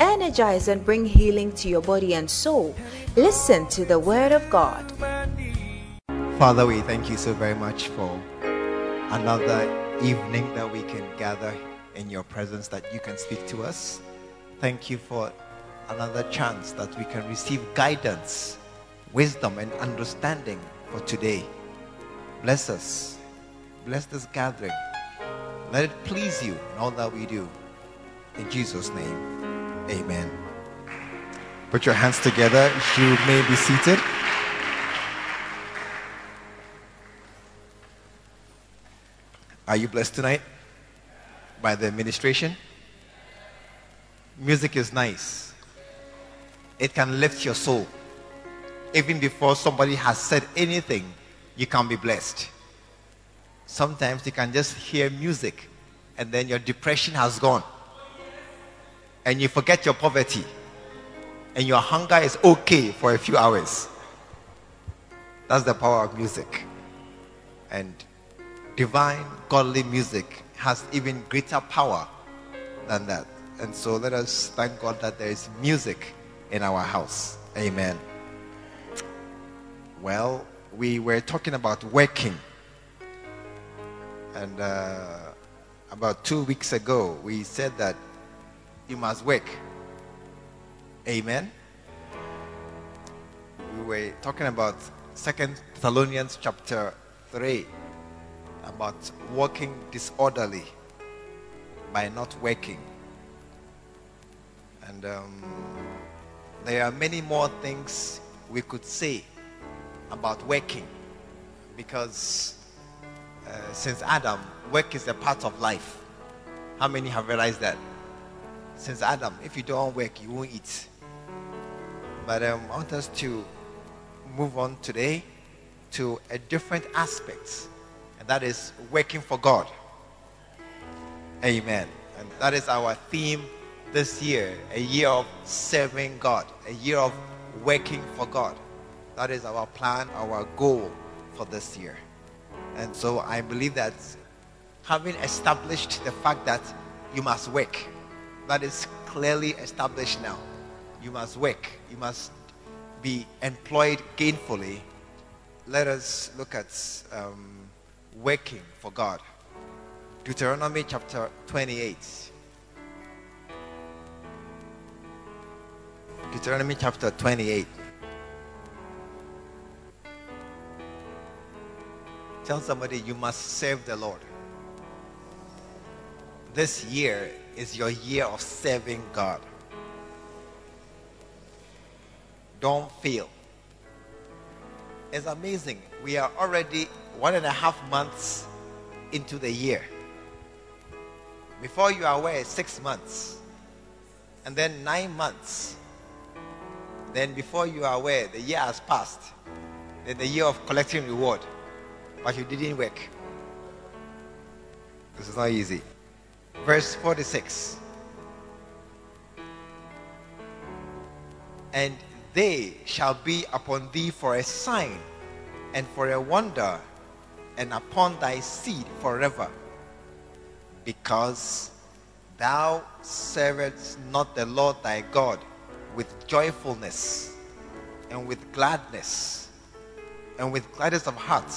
energize, and bring healing to your body and soul. Listen to the word of God. Father, we thank you so very much for another evening that we can gather in your presence, that you can speak to us. Thank you for another chance that we can receive guidance, wisdom, and understanding for today. Bless us. Bless this gathering. Let it please you in all that we do. In Jesus' name, amen. Put your hands together. You may be seated. Are you blessed tonight by the administration? Music is nice, it can lift your soul. Even before somebody has said anything, you can be blessed. Sometimes you can just hear music and then your depression has gone. And you forget your poverty. And your hunger is okay for a few hours. That's the power of music. And divine, godly music has even greater power than that. And so let us thank God that there is music in our house. Amen. Well, we were talking about working. And uh, about two weeks ago, we said that you must work. Amen. We were talking about Second Thessalonians chapter 3 about working disorderly by not working. And um, there are many more things we could say about working because uh, since Adam, work is a part of life. How many have realized that? Since Adam, if you don't work, you won't eat. But um, I want us to move on today to a different aspect and that is working for God. Amen. And that is our theme this year a year of serving God, a year of working for God. That is our plan, our goal for this year. And so I believe that having established the fact that you must work, that is clearly established now. You must work, you must be employed gainfully. Let us look at um, working for God. Deuteronomy chapter 28. Deuteronomy chapter 28. Tell somebody you must serve the Lord. This year is your year of serving God. Don't fail. It's amazing. We are already one and a half months into the year. Before you are aware, six months. And then nine months. Then before you are aware, the year has passed. Then the year of collecting reward. But you didn't work. This is not easy. Verse 46. And they shall be upon thee for a sign and for a wonder and upon thy seed forever, because thou servest not the Lord thy God with joyfulness and with gladness and with gladness of heart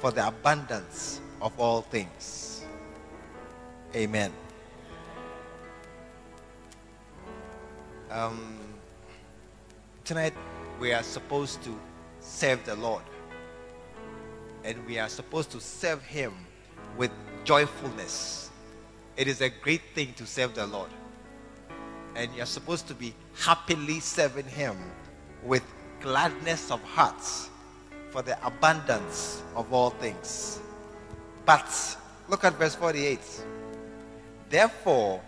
for the abundance of all things. Amen. Um, tonight we are supposed to serve the Lord and we are supposed to serve Him with joyfulness. It is a great thing to serve the Lord. And you're supposed to be happily serving Him with gladness of hearts for the abundance of all things. But look at verse 48. Therefore,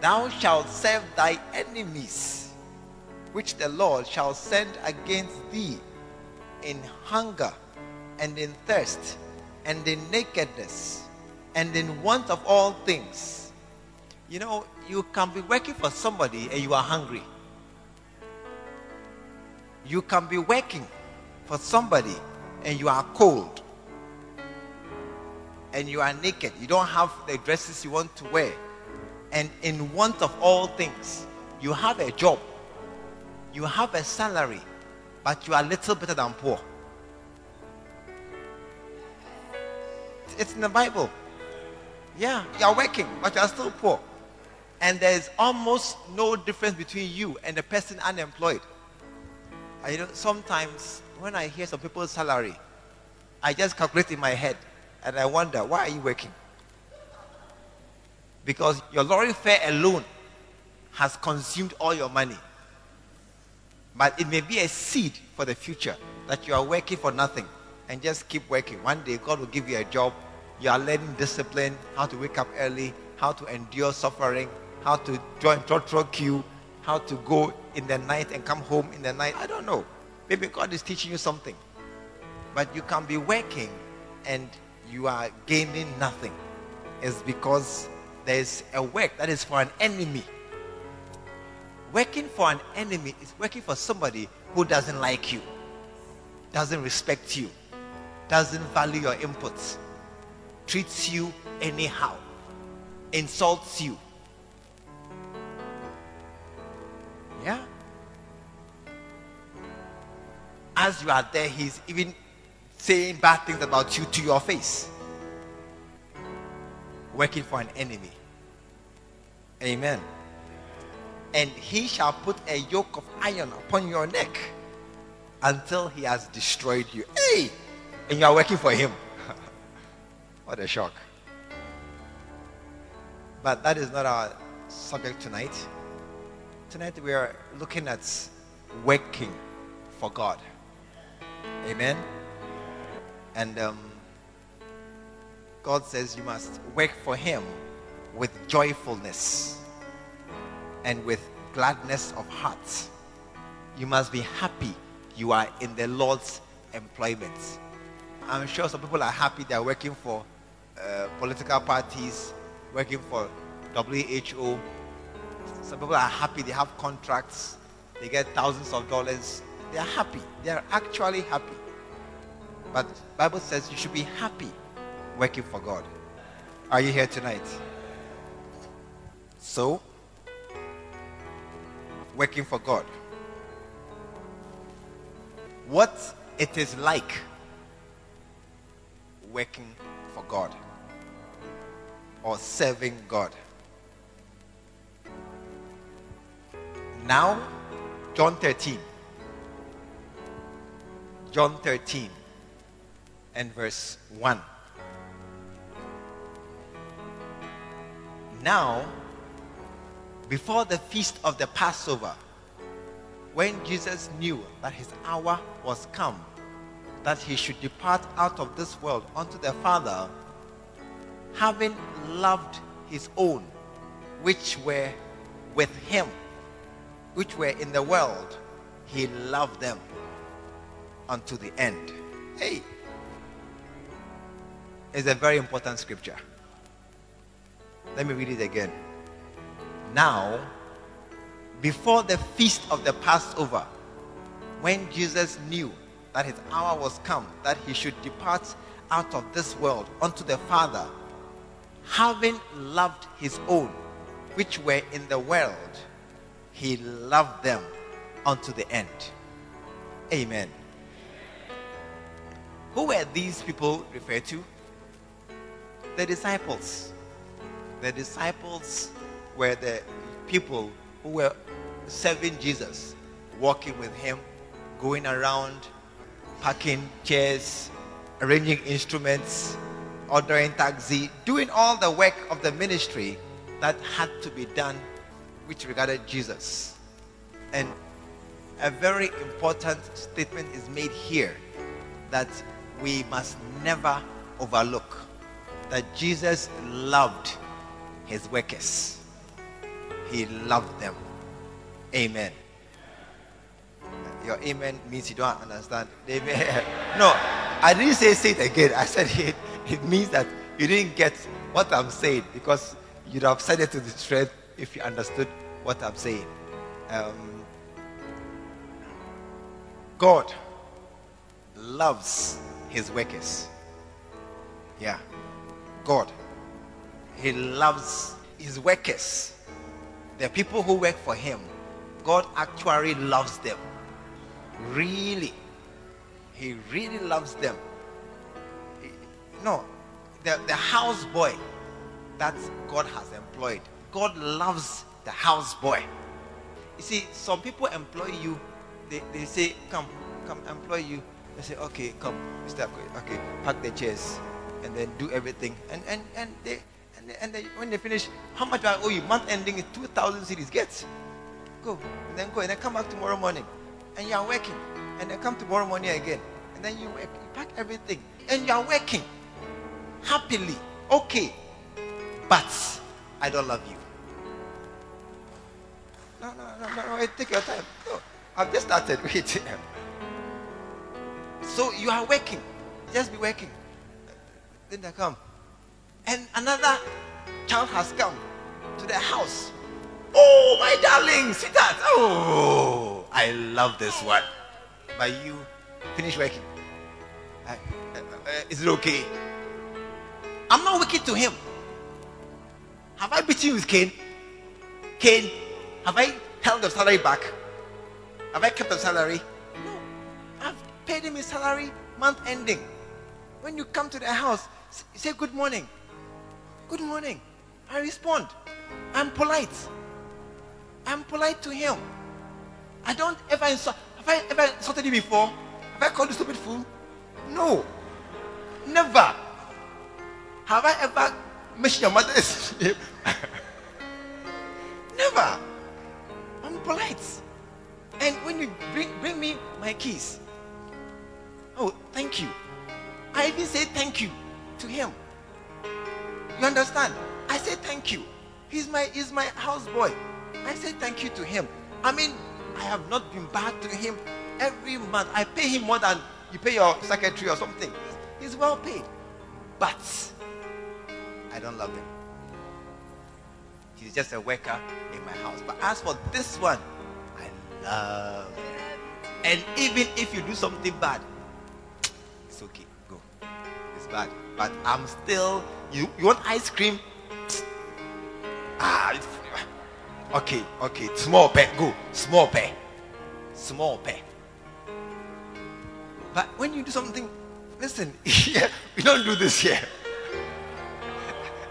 thou shalt serve thy enemies, which the Lord shall send against thee in hunger and in thirst and in nakedness and in want of all things. You know, you can be working for somebody and you are hungry. You can be working for somebody and you are cold. And you are naked. You don't have the dresses you want to wear. And in want of all things, you have a job, you have a salary, but you are little better than poor. It's in the Bible. Yeah, you are working, but you are still poor. And there's almost no difference between you and the person unemployed. I, you know, sometimes when I hear some people's salary, I just calculate in my head and I wonder, why are you working? Because your lorry fare alone has consumed all your money. But it may be a seed for the future that you are working for nothing and just keep working. One day God will give you a job. You are learning discipline, how to wake up early, how to endure suffering, how to join trotro queue, how to go in the night and come home in the night. I don't know. Maybe God is teaching you something. But you can be working and you are gaining nothing. It's because there's a work that is for an enemy. Working for an enemy is working for somebody who doesn't like you, doesn't respect you, doesn't value your inputs, treats you anyhow, insults you. Yeah? As you are there, he's even saying bad things about you to your face. Working for an enemy. Amen. And he shall put a yoke of iron upon your neck until he has destroyed you. Hey! And you are working for him. what a shock. But that is not our subject tonight. Tonight we are looking at working for God. Amen. And um, God says you must work for Him with joyfulness and with gladness of heart. You must be happy you are in the Lord's employment. I'm sure some people are happy they are working for uh, political parties, working for WHO. Some people are happy they have contracts, they get thousands of dollars. They are happy. They are actually happy. But Bible says you should be happy working for God. Are you here tonight? So, working for God. What it is like working for God or serving God. Now, John 13. John 13 and verse 1. Now, before the feast of the Passover, when Jesus knew that his hour was come, that he should depart out of this world unto the Father, having loved his own, which were with him, which were in the world, he loved them unto the end. Hey, it's a very important scripture. Let me read it again. Now, before the feast of the Passover, when Jesus knew that his hour was come, that he should depart out of this world unto the Father, having loved his own, which were in the world, he loved them unto the end. Amen. Who were these people referred to? The disciples. The disciples were the people who were serving Jesus, walking with him, going around, packing chairs, arranging instruments, ordering taxi, doing all the work of the ministry that had to be done which regarded Jesus. And a very important statement is made here that we must never overlook that Jesus loved his workers. He loved them. Amen. Your amen means you don't understand. No, I didn't say say it again. I said it, it means that you didn't get what I'm saying because you'd have said it to the strength if you understood what I'm saying. Um, God loves his workers. Yeah. God. He loves his workers. The people who work for him. God actually loves them. Really. He really loves them. No, the, the houseboy that God has employed. God loves the houseboy. You see, some people employ you, they, they say, Come, come, employ you. They say, Okay, come, Mr. Okay, pack the chairs and then do everything. And and and they and, they, and they, when they finish, how much do I owe oh, you? Month ending is 2,000 cedis. Get. Go. And then go. And then come back tomorrow morning. And you are working. And then come tomorrow morning again. And then you work. You pack everything. And you are working. Happily. Okay. But I don't love you. No, no, no, no, no. Take your time. No. I've just started. Wait. So you are working. Just be working. They come. And another child has come to the house. Oh, my darling, see that? Oh, I love this one. But you finish working. Uh, uh, uh, is it okay? I'm not wicked to him. Have I beaten you with cane? Cane, have I held the salary back? Have I kept the salary? No. I've paid him his salary month ending. When you come to the house, say good morning. Good morning. I respond. I'm polite. I'm polite to him. I don't ever insult. Have I ever insulted you before? Have I called you stupid fool? No. Never. Have I ever mentioned your mother's name? Him. I mean, I have not been bad to him every month. I pay him more than you pay your secretary or something. He's, well paid. But I don't love him. He's just a worker in my house. But as for this one, I love him. And even if you do something bad, it's okay. Go. It's bad. But I'm still. You, you want ice cream? Ah, okay, okay. Small pay. Go. Small pay. Small pay. But when you do something, listen, yeah, we don't do this here.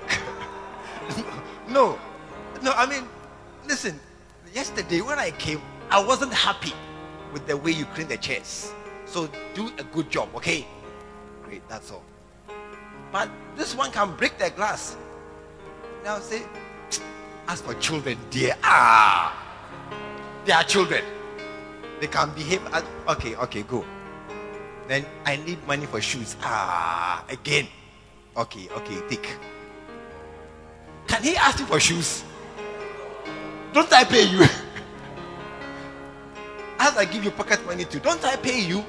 no, no, I mean, listen, yesterday when I came, I wasn't happy with the way you clean the chairs. So do a good job, okay? Great, that's all. But this one can break the glass. Now say, as for children, dear, ah, they are children. They can behave as, okay, okay, go. Then I need money for shoes. Ah, again. Okay, okay, take. Can he ask you for shoes? Don't I pay you? As I give you pocket money too, don't I pay you?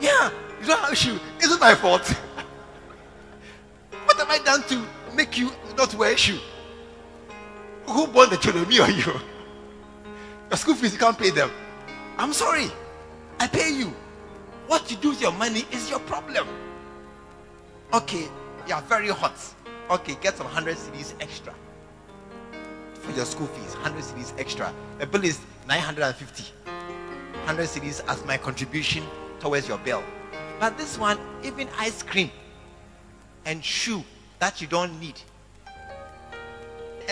Yeah, you don't have shoes. Is it my fault? what have I done to make you not wear shoe? Who born the children, me or you? Your school fees, you can't pay them. I'm sorry. I pay you. What you do with your money is your problem. Okay, you are very hot. Okay, get some 100 cedis extra for your school fees. 100 cedis extra. The bill is 950. 100 cedis as my contribution towards your bill. But this one, even ice cream and shoe that you don't need.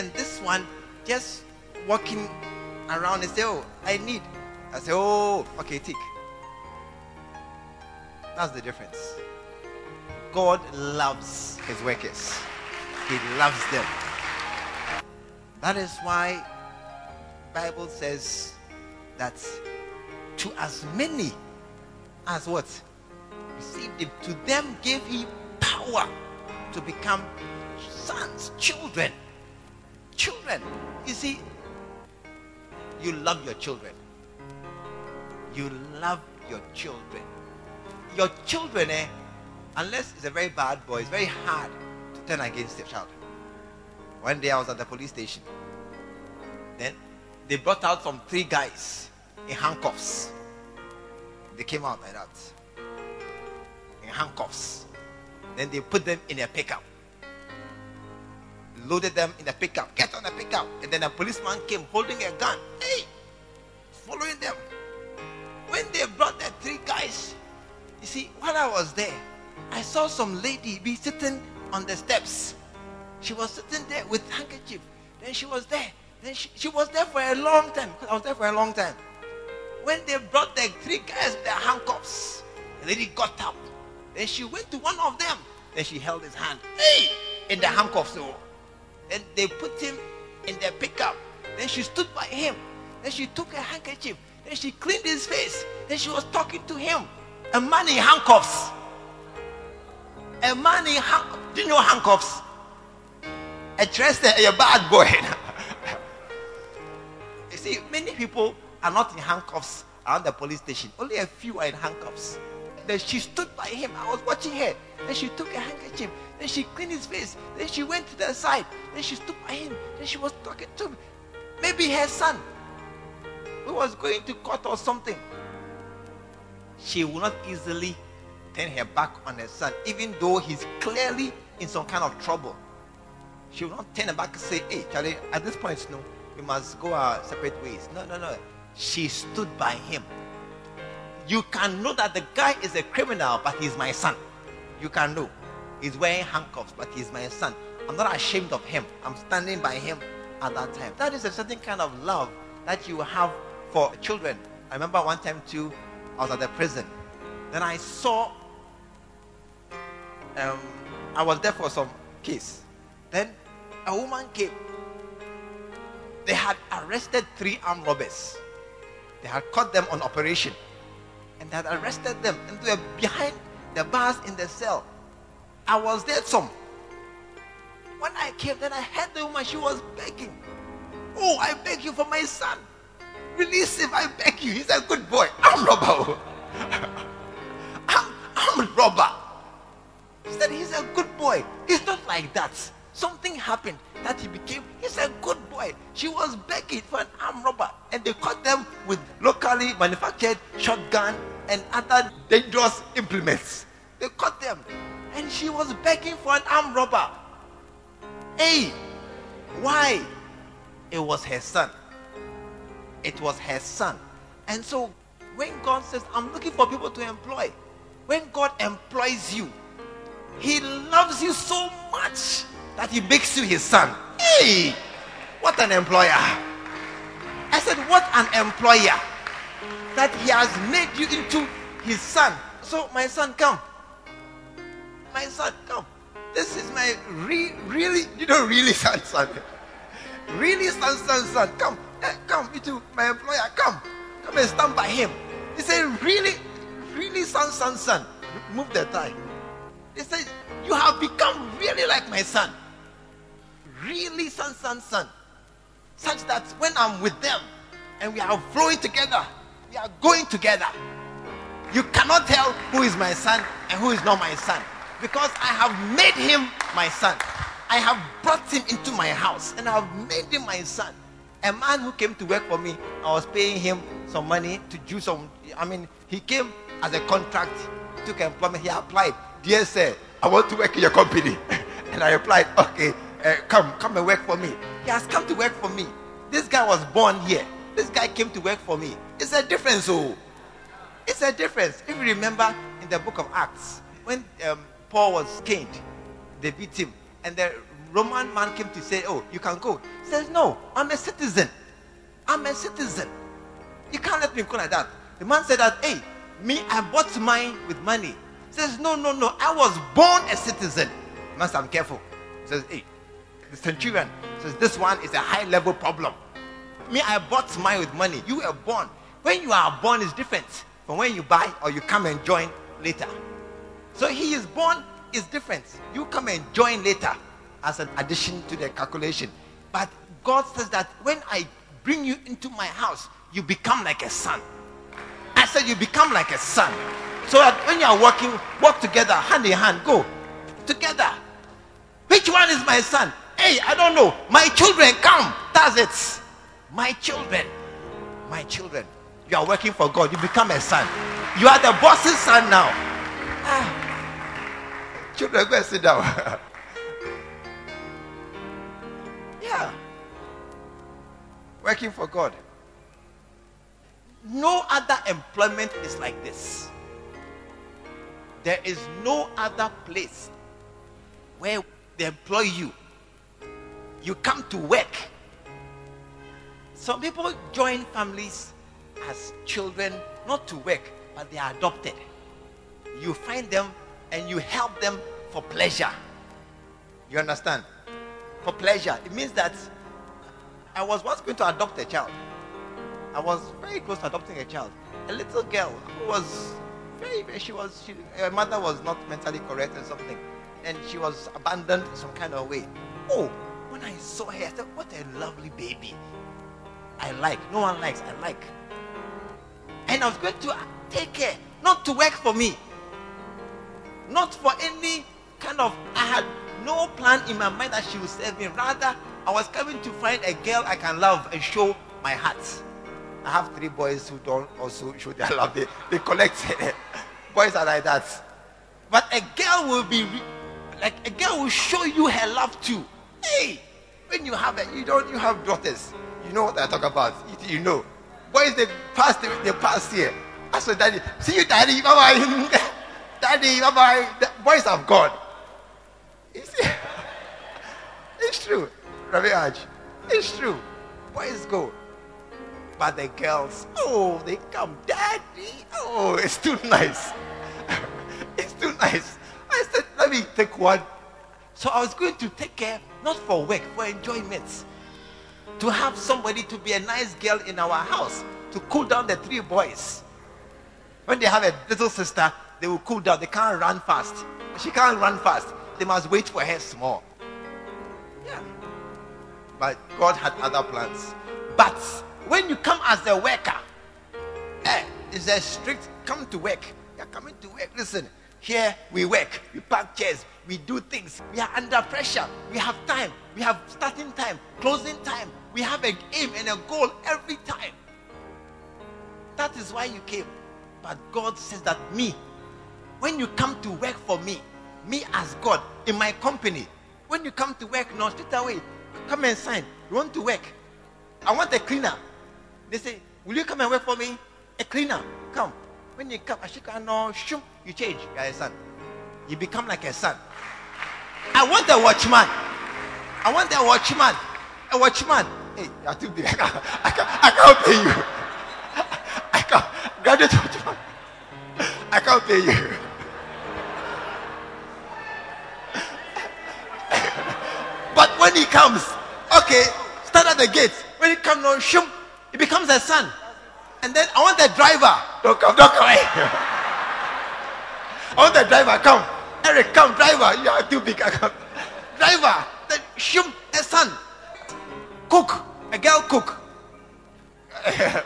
And this one, just walking around and say, Oh, I need. I say, Oh, okay, tick. That's the difference. God loves his workers. He loves them. That is why Bible says that to as many as what received him, to them gave he power to become sons, children. Children. You see, you love your children. you love your children. Your children, eh, unless it's a very bad boy, it's very hard to turn against your child. One day I was at the police station. Then they brought out some three guys in handcuffs. They came out like that. In handcuffs. Then they put them in a pickup. Loaded them in a pickup. Get on the pickup. And then a policeman came holding a gun. Hey! Following them. When they brought the three guys, you see, while I was there, I saw some lady be sitting on the steps. She was sitting there with handkerchief. Then she was there. Then she, she was there for a long time. I was there for a long time. When they brought the three guys with their handcuffs, the lady got up. Then she went to one of them. Then she held his hand. Hey! In the handcuffs. Then they put him in their pickup. Then she stood by him. Then she took a handkerchief. Then she cleaned his face. Then she was talking to him. A man in handcuffs. A man in handcuffs. Do you know handcuffs? A trust a bad boy. you see, many people are not in handcuffs around the police station. Only a few are in handcuffs. Then she stood by him. I was watching her. Then she took a handkerchief. Then she cleaned his face. Then she went to the side. Then she stood by him. Then she was talking to me. Maybe her son who was going to court or something. She will not easily turn her back on her son, even though he's clearly in some kind of trouble. She will not turn her back and say, Hey, Charlie, at this point, no, we must go our separate ways. No, no, no. She stood by him. You can know that the guy is a criminal, but he's my son. You can know. He's wearing handcuffs, but he's my son. I'm not ashamed of him. I'm standing by him at that time. That is a certain kind of love that you have for children. I remember one time too, I was at the prison. Then I saw, um, I was there for some case. Then a woman came. They had arrested three armed robbers. They had caught them on operation. And they had arrested them. And they were behind the bars in the cell. I was there some. When I came, then I heard the woman, she was begging. Oh, I beg you for my son. Release him, I beg you. He's a good boy. I'm robber. Oh. I'm, I'm robber. He said he's a good boy. He's not like that. Something happened that he became, he's a good boy. She was begging for an armed robber. And they caught them with locally manufactured shotgun and other dangerous implements. They caught them. And she was begging for an armed robber. Hey, why? It was her son. It was her son. And so when God says, I'm looking for people to employ, when God employs you, He loves you so much that He makes you His son. Hey, what an employer! I said, What an employer that He has made you into His son. So, my son, come. My son, come. This is my re- really, you know, really son, son. Really, son, son, son. Come. Hey, come, you too, my employer, come. Come and stand by him. He said, Really, really, son, son, son. Move the tie. He said, You have become really like my son. Really, son, son, son. Such that when I'm with them and we are flowing together, we are going together. You cannot tell who is my son and who is not my son because I have made him my son. I have brought him into my house and I have made him my son a man who came to work for me, I was paying him some money to do some. I mean, he came as a contract, took employment, he applied. Dear sir, I want to work in your company. and I replied, okay, uh, come, come and work for me. He has come to work for me. This guy was born here. This guy came to work for me. It's a difference, oh. It's a difference. If you remember in the book of Acts, when um, Paul was they beat him, and the Roman man came to say, Oh, you can go. He says, No, I'm a citizen. I'm a citizen. You can't let me go like that. The man said that, Hey, me, I bought mine with money. He says, No, no, no. I was born a citizen. Master, I'm careful. He says, Hey, the centurion says, This one is a high level problem. Me, I bought mine with money. You were born. When you are born is different from when you buy or you come and join later. So he is born is different. You come and join later as an addition to the calculation. But God says that when I bring you into my house, you become like a son. I said you become like a son. So that when you are working, work together, hand in hand, go together. Which one is my son? Hey, I don't know. My children, come. That's it. My children. My children. You are working for God. You become a son. You are the boss's son now. Children, go and sit down. yeah. Working for God. No other employment is like this. There is no other place where they employ you. You come to work. Some people join families as children, not to work, but they are adopted. You find them and you help them for pleasure. You understand? For pleasure. It means that I was once going to adopt a child. I was very close to adopting a child. A little girl who was very, very she was, she, her mother was not mentally correct or something. And she was abandoned in some kind of way. Oh, when I saw her, I said, what a lovely baby. I like. No one likes. I like. And I was going to take care, not to work for me, not for any kind of. I had no plan in my mind that she would serve me. Rather, I was coming to find a girl I can love and show my heart. I have three boys who don't also show their love. They, they collect. boys are like that. But a girl will be like a girl will show you her love too. Hey, when you have it, you don't you have daughters. You know what I talk about. You, you know. Boys they pass they, they pass here. I said, Daddy, see you, Daddy, bye bye. Daddy, bye bye. Boys have gone. It's true. Ravi. It's true. Boys go. But the girls, oh, they come, Daddy. Oh, it's too nice. it's too nice. I said, let me take one. So I was going to take care, not for work, for enjoyment. To have somebody to be a nice girl in our house, to cool down the three boys. When they have a little sister, they will cool down. They can't run fast. She can't run fast. They must wait for her small. Yeah. But God had other plans. But when you come as a worker, eh, it's a strict come to work. You're coming to work. Listen, here we work, we park chairs, we do things. We are under pressure. We have time. We have starting time, closing time. We have an aim and a goal every time. That is why you came. But God says that me, when you come to work for me, me as God in my company, when you come to work, no, straight away, come and sign. You want to work? I want a cleaner. They say, Will you come and work for me? A cleaner. Come. When you come, Ashika, no, shoom, you change. You are a son. You become like a son. I want a watchman. I want a watchman. A watchman. Hey, big. I can't, I can't, I can't pay you. I can't. Graduate watchman. I can't pay you. But when he comes, okay, stand at the gate. When he comes on, shoom, he becomes a son. And then I want the driver. Don't come, don't come. I want the driver. Come. Eric, come, driver. You are too big. Come. Driver. Then shoom, a son. Cook. A girl cook.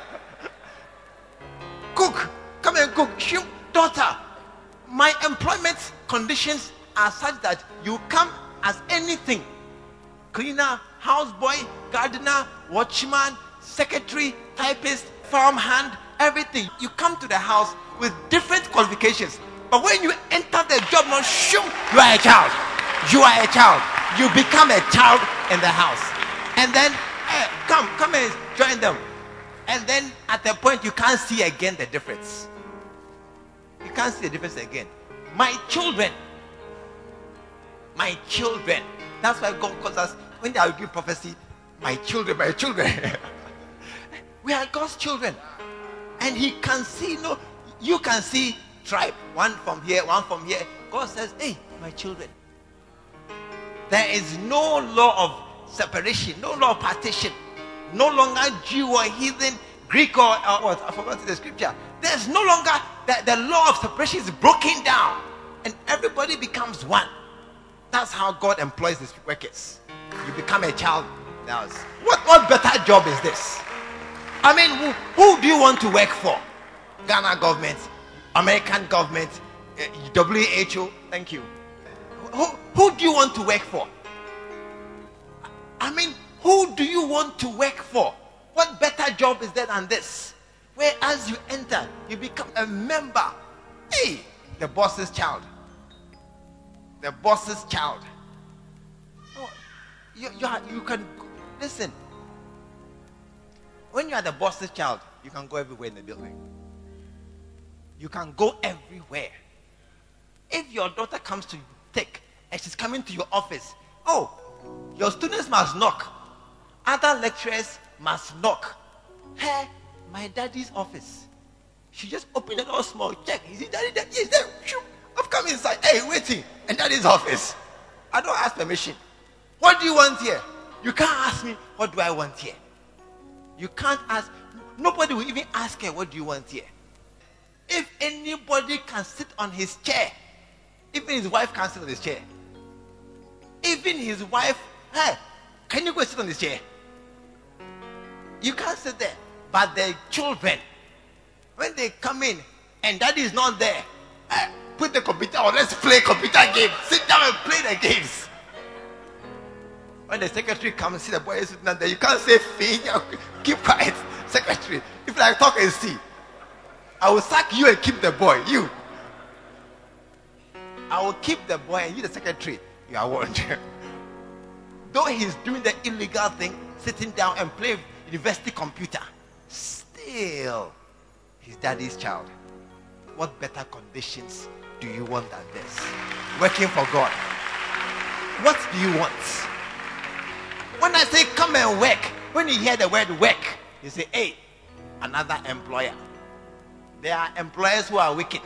cook. Come and cook. Shoom, daughter. My employment conditions are such that you come as anything cleaner, houseboy, gardener, watchman, secretary, typist, farmhand, everything. You come to the house with different qualifications. But when you enter the job, not shoom, you are a child. You are a child. You become a child in the house. And then, hey, come, come and join them. And then at the point, you can't see again the difference. You can't see the difference again. My children, my children. That's why God calls us, when they are giving prophecy, my children, my children. we are God's children. And He can see, no, you can see tribe, one from here, one from here. God says, hey, my children. There is no law of separation, no law of partition, no longer Jew or heathen, Greek or, what? I forgot the scripture. There's no longer the law of separation is broken down, and everybody becomes one. That's how God employs his workers. You become a child. What, what better job is this? I mean, who, who do you want to work for? Ghana government, American government, uh, WHO. Thank you. Who, who do you want to work for? I mean, who do you want to work for? What better job is there than this? Where as you enter, you become a member. Hey, the boss's child. The boss's child. Oh, you, you, are, you can listen. When you are the boss's child, you can go everywhere in the building. You can go everywhere. If your daughter comes to take and she's coming to your office, oh, your students must knock. Other lecturers must knock. Hey, my daddy's office. She just opened the door small. Check. Is it daddy? Yes, there. I've come inside. Hey, waiting. And that is office. I don't ask permission. What do you want here? You can't ask me, what do I want here? You can't ask. Nobody will even ask her, what do you want here? If anybody can sit on his chair, even his wife can't sit on his chair. Even his wife, hey, can you go sit on this chair? You can't sit there. But the children, when they come in and daddy is not there, hey, put the computer on, let's play computer games. Sit down and play the games. When the secretary comes see the boy is sitting there, you can't say thing. Keep quiet, secretary. If I talk and see, I will sack you and keep the boy. You. I will keep the boy and you the secretary. You are warned. Though he's doing the illegal thing, sitting down and play university computer, still his daddy's child. What better conditions do you want than this? Working for God. What do you want? When I say come and work, when you hear the word work, you say, hey, another employer. There are employers who are wicked.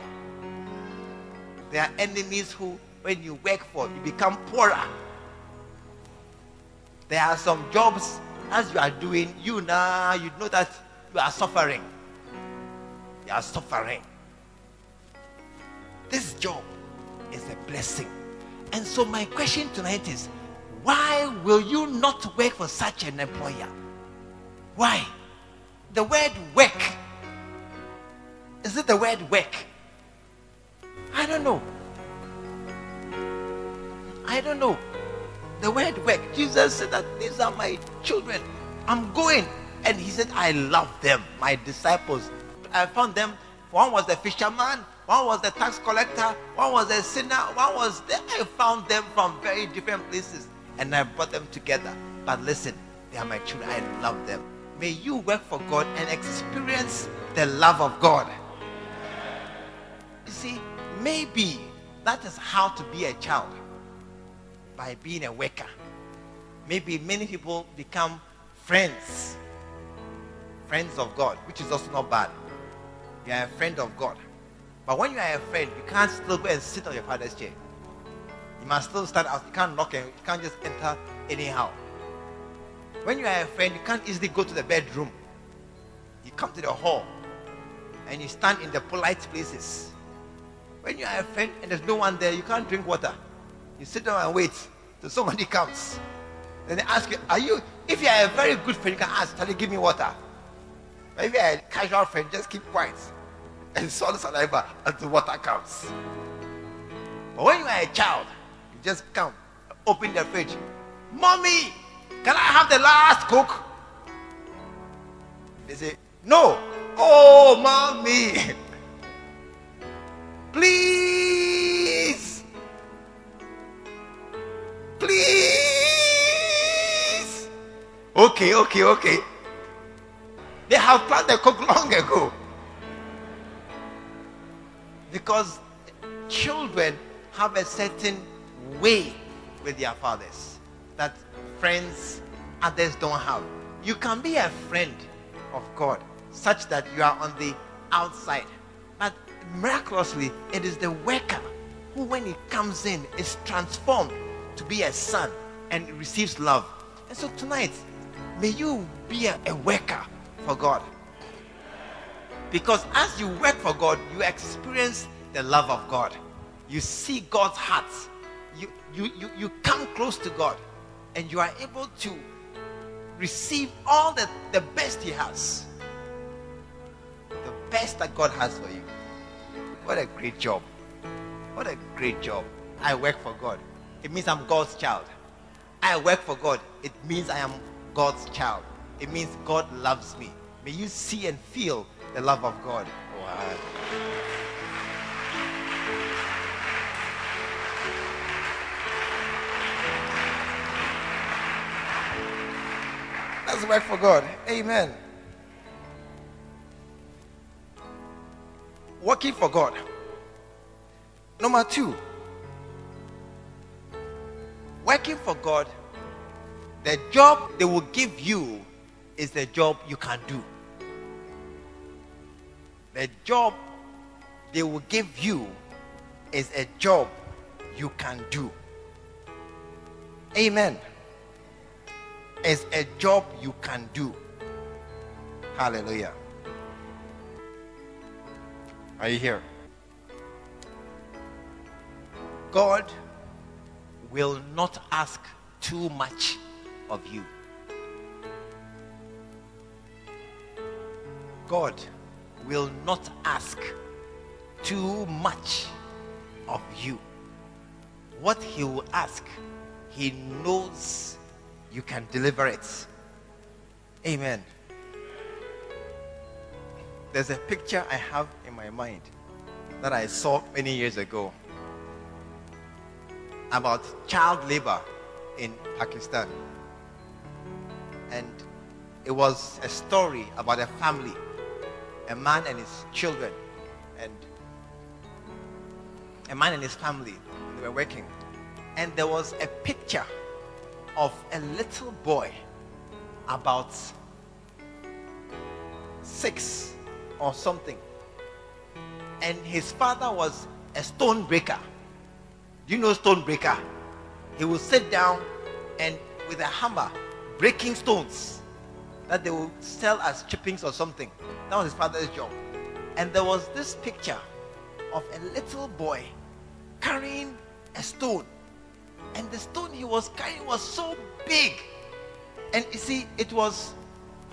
There are enemies who, when you work for, you become poorer. There are some jobs as you are doing, you now you know that you are suffering. You are suffering. This job is a blessing. And so my question tonight is why will you not work for such an employer? Why? The word work. Is it the word work? I don't know. I don't know. The word work. Jesus said that these are my children. I'm going. And he said, I love them, my disciples. I found them. One was the fisherman, one was the tax collector, one was a sinner, one was there. I found them from very different places and I brought them together. But listen, they are my children. I love them. May you work for God and experience the love of God. You see, maybe that is how to be a child by being a worker. Maybe many people become friends, friends of God, which is also not bad. You are a friend of God. But when you are a friend, you can't still go and sit on your father's chair. You must still stand out. You can't knock and you can't just enter anyhow. When you are a friend, you can't easily go to the bedroom. You come to the hall and you stand in the polite places. When you are a friend and there's no one there, you can't drink water. You sit down and wait till somebody comes. Then they ask you, Are you, if you are a very good friend, you can ask, Tell you, give me water. But if you are a casual friend, just keep quiet and swallow saliva the water comes. But when you are a child, you just come, open the fridge. Mommy, can I have the last cook? They say, No. Oh, mommy. Please. Please. Okay, okay, okay. They have planned the cook long ago. Because children have a certain way with their fathers that friends others don't have. You can be a friend of God such that you are on the outside. But miraculously, it is the worker who, when he comes in, is transformed to be a son and receives love. And so tonight, may you be a, a worker for God. Because as you work for God, you experience the love of God. You see God's heart. You, you, you, you come close to God and you are able to receive all the, the best He has. The best that God has for you. What a great job. What a great job. I work for God. It means I'm God's child. I work for God. It means I am God's child. It means God loves me. May you see and feel the love of God. Wow. Let's work for God. Amen. Working for God. Number two, working for God, the job they will give you is the job you can do. The job they will give you is a job you can do. Amen. It's a job you can do. Hallelujah. Are you here? God will not ask too much of you. God will not ask too much of you. What He will ask, He knows you can deliver it. Amen. There's a picture I have in my mind that I saw many years ago about child labor in Pakistan. And it was a story about a family, a man and his children, and a man and his family. They were working. And there was a picture of a little boy about six or something. And his father was a stone breaker. Do you know stone breaker? He would sit down and with a hammer breaking stones that they will sell as chippings or something. That was his father's job. And there was this picture of a little boy carrying a stone. And the stone he was carrying was so big. And you see, it was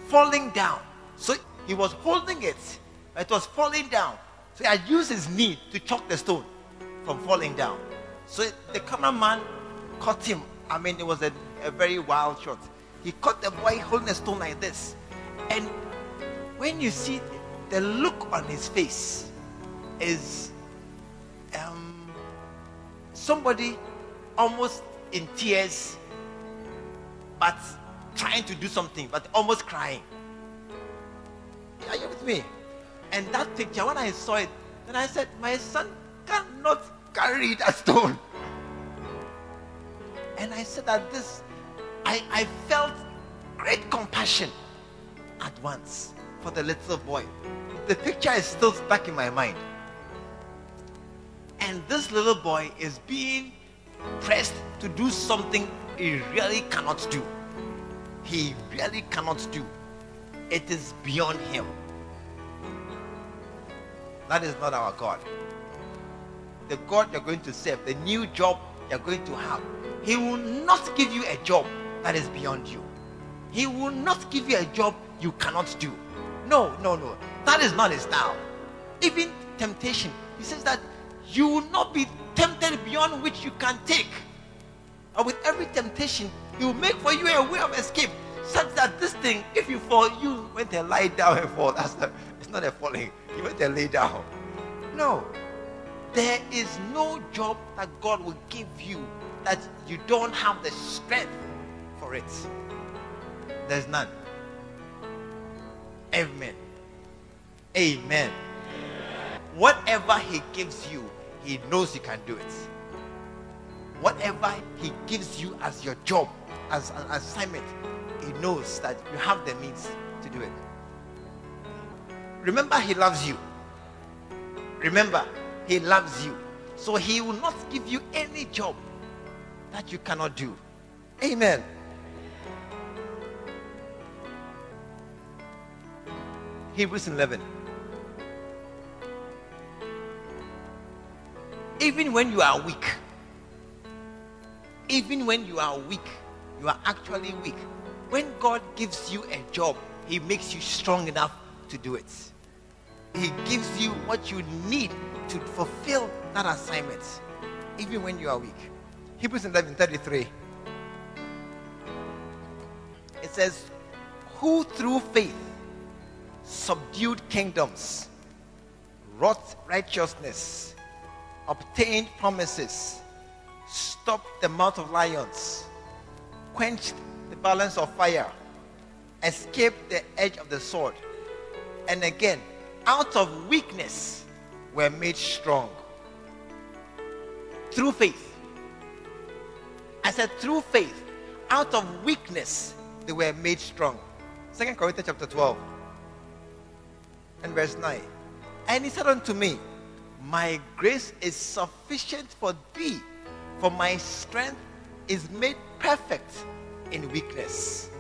falling down. So he was holding it, it was falling down. So he had used his knee to choke the stone from falling down. So the cameraman caught him. I mean, it was a, a very wild shot. He caught the boy holding a stone like this. And when you see the look on his face is um, somebody almost in tears, but trying to do something, but almost crying. Are you with me? And that picture, when I saw it, then I said, My son cannot carry that stone. And I said that this, I, I felt great compassion at once for the little boy. The picture is still back in my mind. And this little boy is being pressed to do something he really cannot do. He really cannot do. It is beyond him. That is not our God. The God you're going to serve, the new job you're going to have, He will not give you a job that is beyond you. He will not give you a job you cannot do. No, no, no. That is not His style. Even temptation, He says that you will not be tempted beyond which you can take. And with every temptation, He will make for you a way of escape such that this thing, if you fall, you went and lie down and fall. That's not, it's not a falling. You went and lay down. No. There is no job that God will give you that you don't have the strength for it. There's none. Amen. Amen. Whatever He gives you, He knows you can do it. Whatever He gives you as your job, as an assignment, He knows that you have the means to do it. Remember, He loves you. Remember, He loves you. So He will not give you any job that you cannot do. Amen. Hebrews 11. Even when you are weak, even when you are weak, you are actually weak. When God gives you a job, He makes you strong enough to do it. He gives you what you need to fulfill that assignment, even when you are weak. Hebrews 11 33. It says, Who through faith subdued kingdoms, wrought righteousness, obtained promises, stopped the mouth of lions, quenched the balance of fire, escaped the edge of the sword, and again, out of weakness, were made strong. Through faith. I said, through faith, out of weakness, they were made strong. Second Corinthians chapter 12 and verse 9. And he said unto me, My grace is sufficient for thee, for my strength is made perfect in weakness.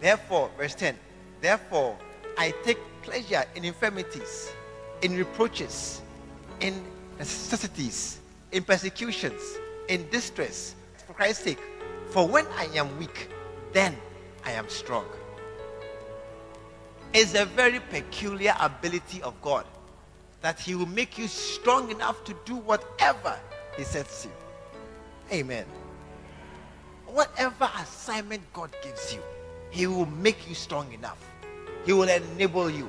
Therefore, verse 10, therefore I take pleasure in infirmities, in reproaches, in necessities, in persecutions, in distress, for Christ's sake. For when I am weak, then I am strong. It's a very peculiar ability of God that He will make you strong enough to do whatever He sets you. Amen. Whatever assignment God gives you, He will make you strong enough. He will enable you.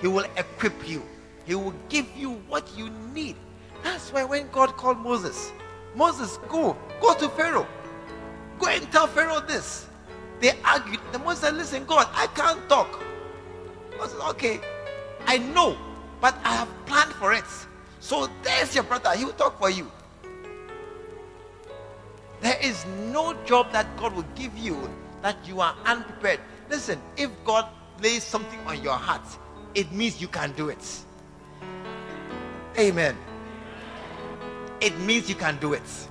He will equip you. He will give you what you need. That's why when God called Moses, Moses, go, go to Pharaoh. Go and tell Pharaoh this. They argued. The Moses said, Listen, God, I can't talk. Okay, I know, but I have planned for it. So there's your brother. He will talk for you. There is no job that God will give you that you are unprepared. Listen, if God lays something on your heart, it means you can do it. Amen. It means you can do it.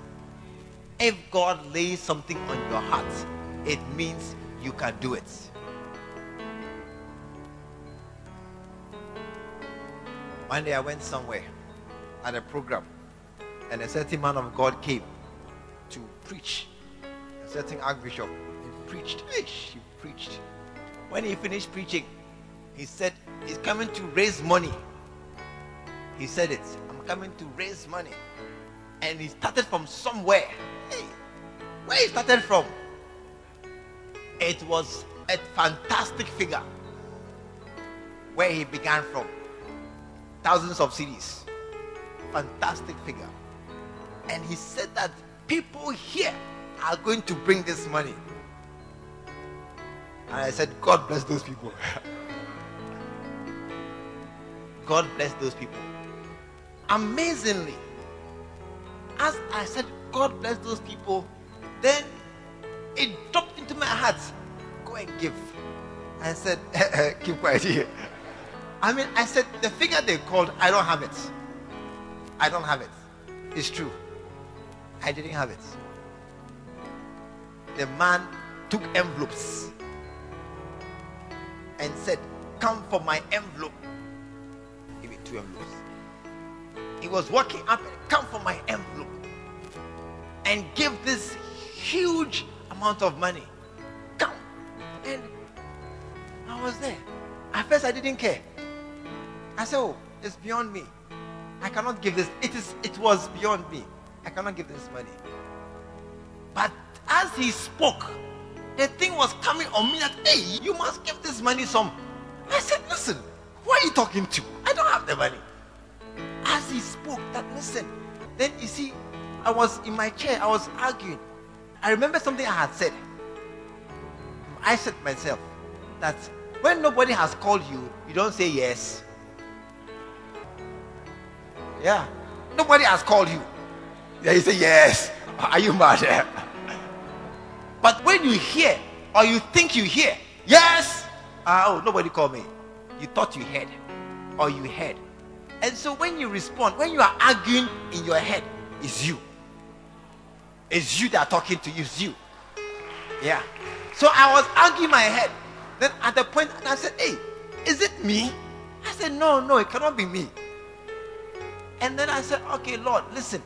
If God lays something on your heart, it means you can do it. One day I went somewhere at a program, and a certain man of God came to preach. A certain archbishop, he preached. He preached. When he finished preaching, he said, He's coming to raise money. He said it. I'm coming to raise money. And he started from somewhere. Hey, where he started from? It was a fantastic figure where he began from. Thousands of cedis. Fantastic figure. And he said that people here are going to bring this money. And I said, God bless those people. God bless those people. Amazingly, as I said, God bless those people, then it dropped into my heart. Go and give. I said, keep quiet here. I mean, I said, the figure they called, I don't have it. I don't have it. It's true. I didn't have it. The man took envelopes and said, Come for my envelope. Give me two envelopes. He was walking up and come for my envelope and give this huge amount of money. Come. And I was there. At first I didn't care. I said, Oh, it's beyond me. I cannot give this. It is it was beyond me. I cannot give this money. But as he spoke, the thing was coming on me that, hey, you must give this money some. I said, listen, who are you talking to? I don't have the money. As he spoke, that listen, then you see, I was in my chair, I was arguing. I remember something I had said. I said myself that when nobody has called you, you don't say yes. Yeah. Nobody has called you. Yeah, you say yes. Are you mad? But when you hear or you think you hear, yes, uh, oh, nobody called me. You thought you heard or you heard. And so when you respond, when you are arguing in your head, it's you. It's you that are talking to you. It's you. Yeah. So I was arguing my head. Then at the point, I said, hey, is it me? I said, no, no, it cannot be me. And then I said, okay, Lord, listen.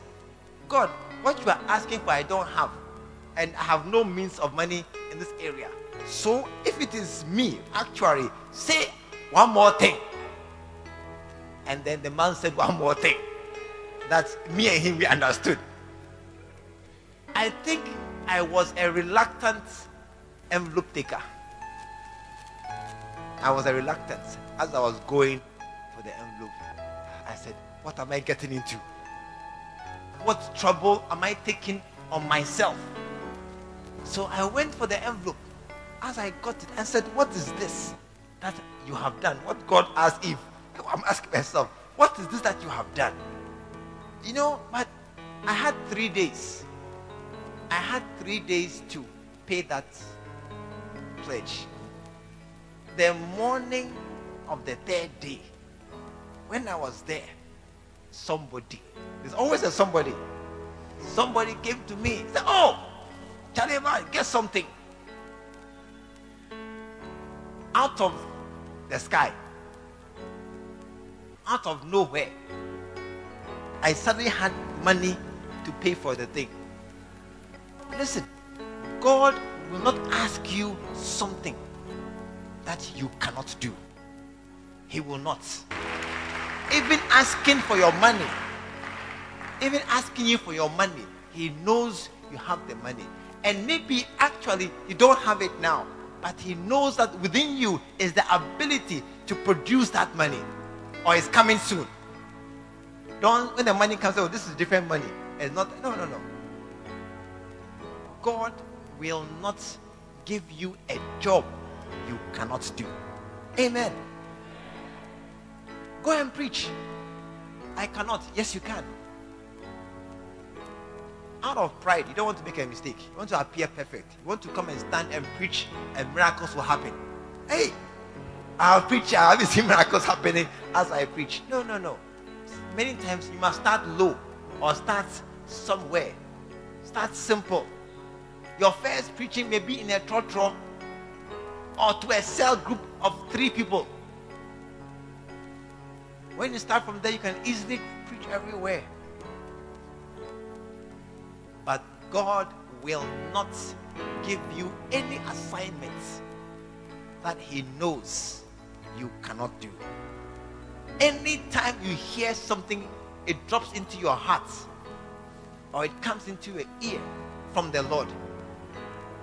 God, what you are asking for, I don't have and I have no means of money in this area. So if it is me, actually, say one more thing. And then the man said one more thing that me and him we understood. I think I was a reluctant envelope taker. I was a reluctant as I was going for the envelope. I said, What am I getting into? What trouble am I taking on myself? So I went for the envelope. As I got it, I said, What is this that you have done? What God asked Eve. I'm asking myself, What is this that you have done? You know, but I had three days. I had three days to pay that pledge. The morning of the third day, when I was there, somebody, there's always a somebody, somebody came to me, said, Oh, Charlie, man, get something out of the sky, out of nowhere. I suddenly had money to pay for the thing. Listen, God will not ask you something that you cannot do. He will not. Even asking for your money, even asking you for your money, He knows you have the money. And maybe actually you don't have it now, but He knows that within you is the ability to produce that money or it's coming soon. Don't, when the money comes, oh, this is different money. It's not, no, no, no. God will not give you a job you cannot do. Amen. Go and preach. I cannot. Yes, you can. Out of pride, you don't want to make a mistake. You want to appear perfect. You want to come and stand and preach, and miracles will happen. Hey, I'll preach. I haven't seen miracles happening as I preach. No, no, no. Many times you must start low or start somewhere. Start simple. Your first preaching may be in a trotro or to a cell group of three people. When you start from there, you can easily preach everywhere. But God will not give you any assignments that He knows you cannot do. Anytime you hear something, it drops into your heart or it comes into your ear from the Lord,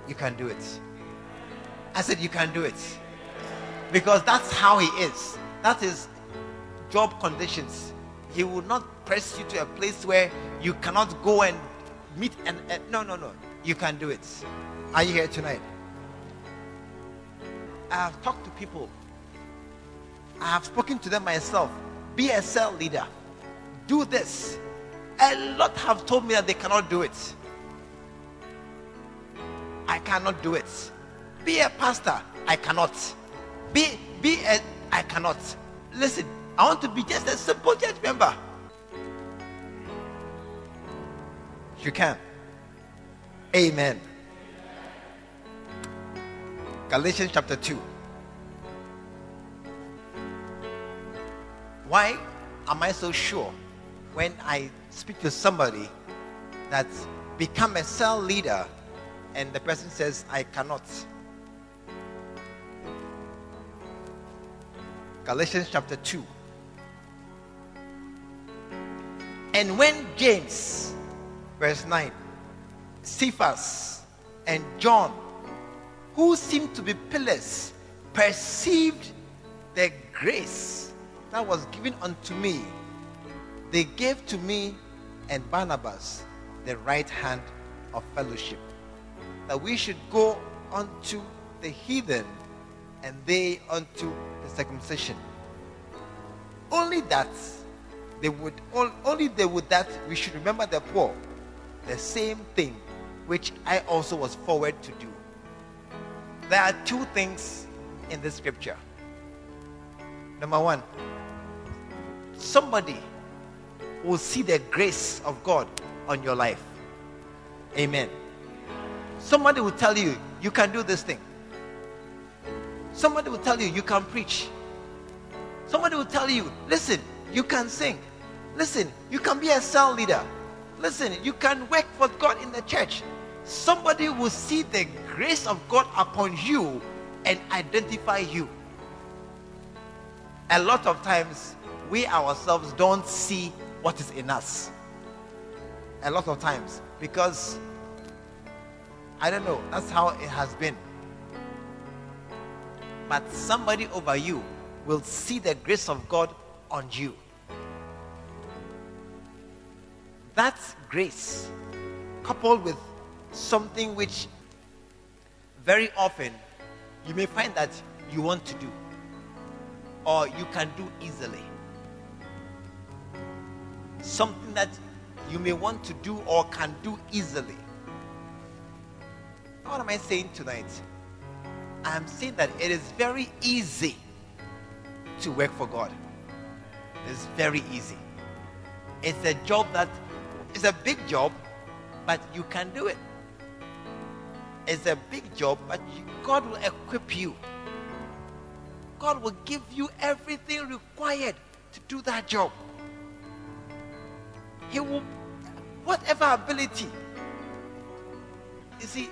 you can do it. I said, You can do it. Because that's how He is. That is job conditions. He will not press you to a place where you cannot go and meet and uh, no, no, no. You can do it. Are you here tonight? I have talked to people. I have spoken to them myself. Be a cell leader. Do this. A lot have told me that they cannot do it. I cannot do it. Be a pastor. I cannot. Be be a I cannot. Listen, I want to be just a simple church member. You can. Amen. Galatians chapter 2. Why am I so sure when I speak to somebody that become a cell leader and the person says, I cannot? Galatians chapter 2. And when James, verse 9, Cephas, and John, who seemed to be pillars, perceived the grace that was given unto me, they gave to me and Barnabas the right hand of fellowship, that we should go unto the heathen and they unto the circumcision. Only that they would only they would that we should remember the poor, the same thing which I also was forward to do. There are two things in this scripture. Number one, somebody will see the grace of God on your life. Amen. Somebody will tell you, you can do this thing. Somebody will tell you, you can preach. Somebody will tell you, listen, you can sing. Listen, you can be a cell leader. Listen, you can work for God in the church. Somebody will see the grace of God upon you and identify you. A lot of times we ourselves don't see what is in us. A lot of times. Because, I don't know, that's how it has been. But somebody over you will see the grace of God on you. That's grace, coupled with something which very often you may find that you want to do or you can do easily. Something that you may want to do or can do easily. What am I saying tonight? I'm saying that it is very easy to work for God. It's very easy. It's a job that is a big job, but you can do it. It's a big job, but God will equip you. God will give you everything required to do that job. He will, whatever ability. You see,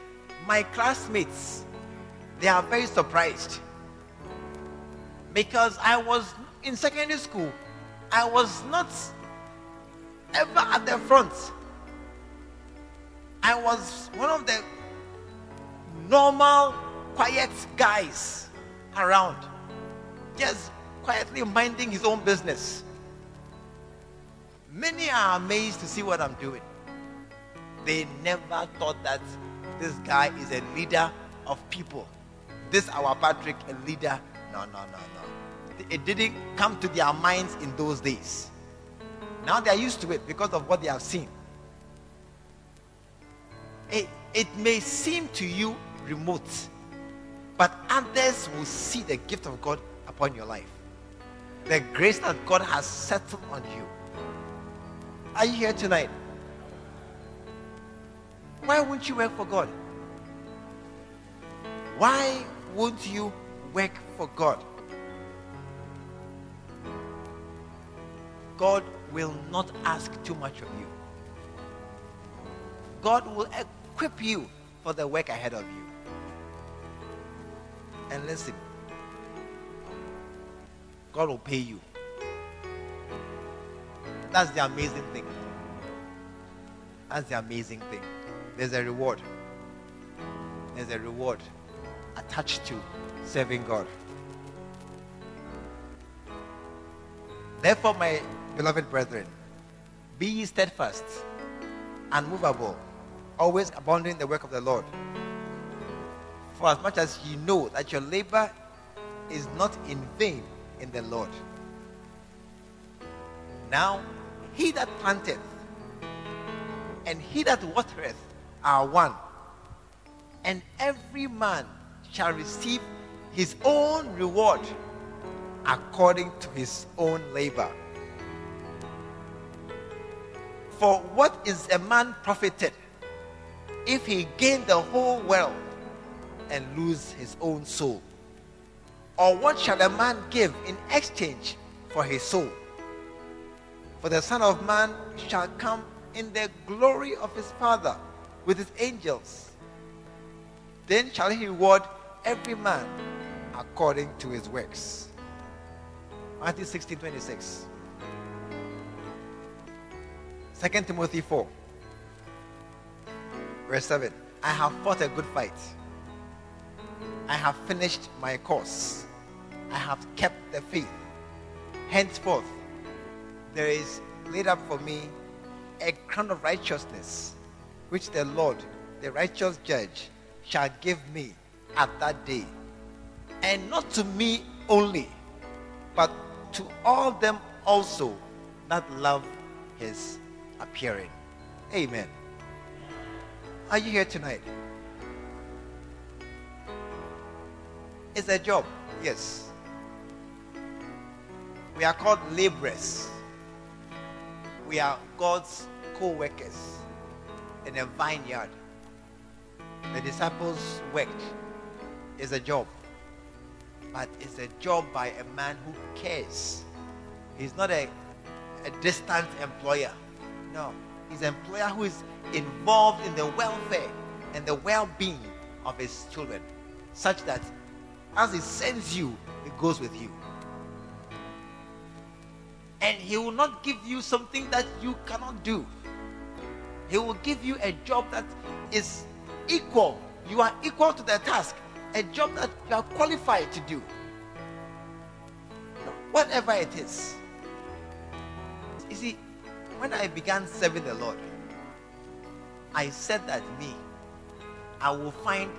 my classmates, they are very surprised because I was in secondary school, I was not ever at the front. I was one of the normal, quiet guys around, just quietly minding his own business. Many are amazed to see what I'm doing. They never thought that this guy is a leader of people. This our Patrick, a leader. No, no, no, no. It didn't come to their minds in those days. Now they are used to it because of what they have seen. It, it may seem to you remote, but others will see the gift of God upon your life. The grace that God has settled on you. Are you here tonight? Why won't you work for God? Why won't you work for God? God will not ask too much of you. God will equip you for the work ahead of you. And listen, God will pay you. That's the amazing thing. That's the amazing thing. There's a reward. There's a reward attached to serving God. Therefore, my beloved brethren, be ye steadfast, unmovable, always abounding in the work of the Lord. For as much as ye know that your labor is not in vain in the Lord. Now, he that planteth and he that watereth are one, and every man shall receive his own reward according to his own labor. For what is a man profited if he gain the whole world and lose his own soul? Or what shall a man give in exchange for his soul? For the Son of Man shall come in the glory of his Father with his angels. Then shall he reward every man according to his works. Matthew 16 26. 2 Timothy 4, verse 7. I have fought a good fight. I have finished my course. I have kept the faith. Henceforth, there is laid up for me a crown of righteousness, which the Lord, the righteous judge, shall give me at that day. And not to me only, but to all them also that love his appearing. Amen. Are you here tonight? It's a job, yes. We are called laborers. We are God's co workers in a vineyard. The disciples worked. It's a job. But it's a job by a man who cares. He's not a, a distant employer. No. He's an employer who is involved in the welfare and the well being of his children, such that as he sends you, it goes with you. And He will not give you something that you cannot do. He will give you a job that is equal. You are equal to the task. A job that you are qualified to do. Whatever it is. You see, when I began serving the Lord, I said that me, I will find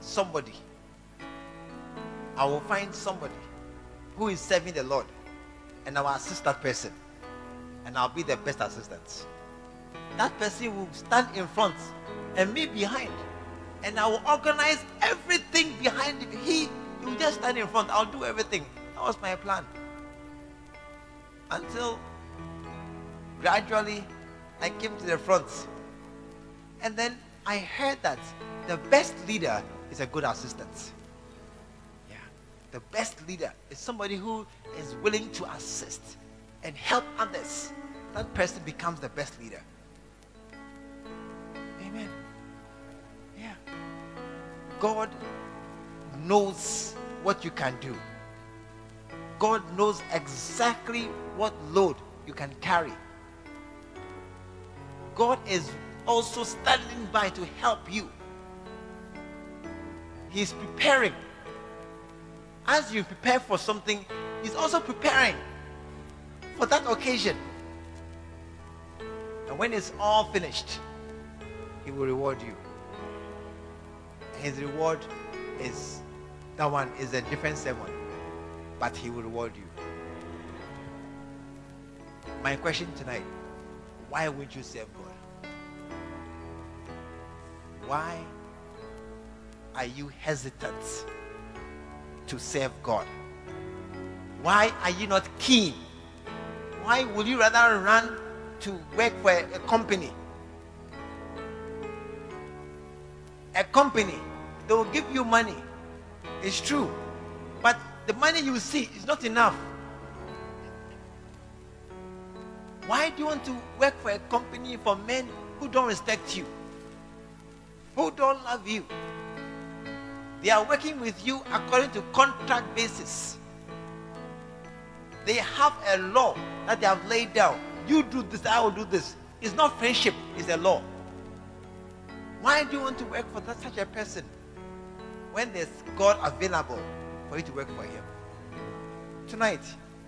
somebody. I will find somebody who is serving the Lord and I will assist that person. And I'll be the best assistant. That person will stand in front and me behind. And I will organize everything behind him. He, he will just stand in front. I'll do everything. That was my plan. Until gradually I came to the front. And then I heard that the best leader is a good assistant. Yeah. The best leader is somebody who is willing to assist and help others. That person becomes the best leader. Amen. Yeah. God knows what you can do. God knows exactly what load you can carry. God is also standing by to help you. He's preparing. As you prepare for something, He's also preparing for that occasion. And when it's all finished, He will reward you. His reward is that one is a different sermon, but He will reward you. My question tonight why would you serve God? Why are you hesitant to serve God? Why are you not keen? Why would you rather run to work for a, company? A company, they will give you money. It's true. But the money you see is not enough. Why do you want to work for a company for men who don't respect you? Who don't love you? They are working with you according to contract basis. They have a law that they have laid down. You do this, I will do this. It's not friendship, it's a law. Why do you want to work for that, such a person when there's God available for you to work for Him? Tonight,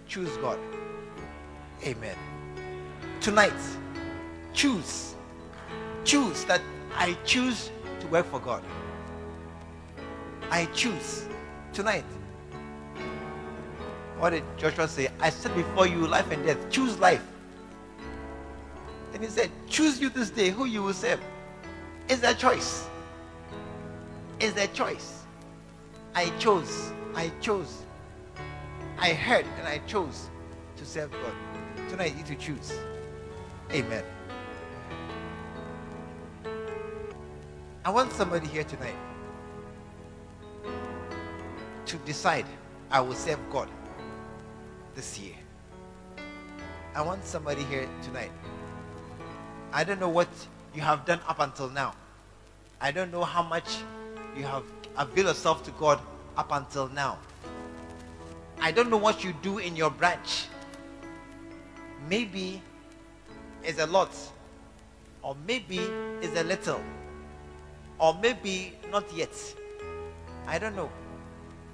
choose God. Amen. Tonight, choose. Choose that I choose to work for God. I choose tonight. What did Joshua say? I set before you life and death. Choose life. Then he said, Choose you this day who you will serve. It's a choice. It's a choice. I chose. I chose. I heard and I chose to serve God. Tonight you to choose. Amen. I want somebody here tonight to decide I will serve God this year. I want somebody here tonight. I don't know what you have done up until now. I don't know how much you have availed yourself to God up until now. I don't know what you do in your branch. Maybe it's a lot, or maybe is a little, or maybe not yet. I don't know.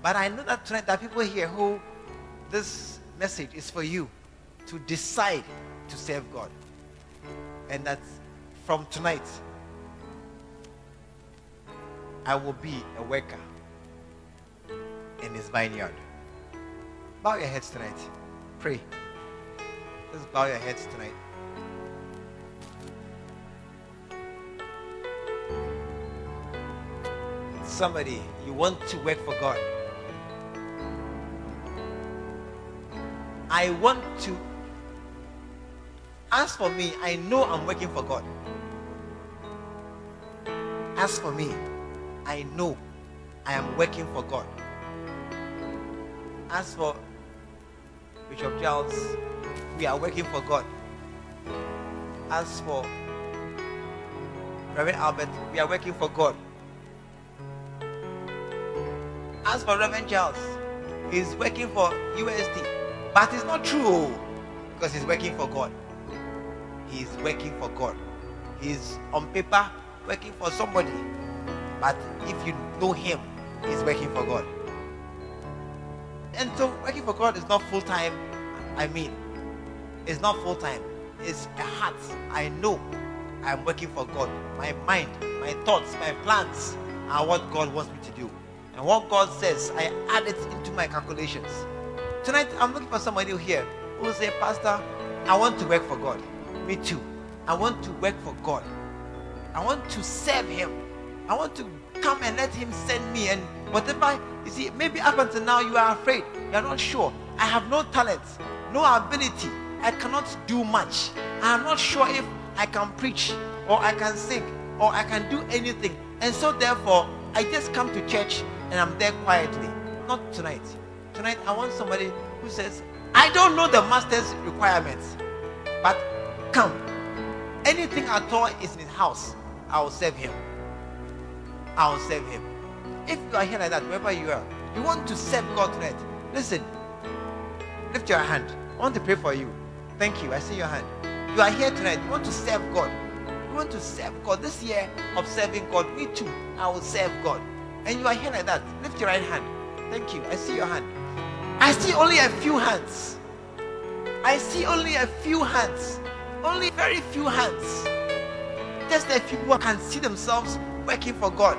But I know that tonight there are people here who this message is for you to decide to serve God. And that from tonight, I will be a worker in his vineyard. Bow your heads tonight. Pray. Just bow your heads tonight. Somebody, you want to work for God. I want to. As for me, I know I'm working for God. As for me, I know I am working for God. As for Bishop Giles, we are working for God. As for Reverend Albert, we are working for God. As for Reverend Charles, he's working for USD. But it's not true. Oh, because he's working for God. He's working for God. He's on paper working for somebody. But if you know him, he's working for God. And so working for God is not full time. I mean, it's not full time. It's a heart. I know I'm working for God. My mind, my thoughts, my plans are what God wants me to do. And what God says, I add it into my calculations. Tonight, I'm looking for somebody here who will say, Pastor, I want to work for God. Me too. I want to work for God. I want to serve Him. I want to come and let Him send me. And whatever, you see, maybe up until now you are afraid. You are not sure. I have no talent, no ability. I cannot do much. I am not sure if I can preach or I can sing or I can do anything. And so, therefore, I just come to church and I'm there quietly. Not tonight. Tonight, I want somebody who says, I don't know the master's requirements, but come. Anything at all is in his house. I will serve him. I will serve him. If you are here like that, wherever you are, you want to serve God tonight. Listen, lift your hand. I want to pray for you. Thank you. I see your hand. You are here tonight. You want to serve God. You want to serve God. This year of serving God, me too. I will serve God. And you are here like that. Lift your right hand. Thank you. I see your hand. I see only a few hands. I see only a few hands. Only very few hands. Just a few who can see themselves working for God.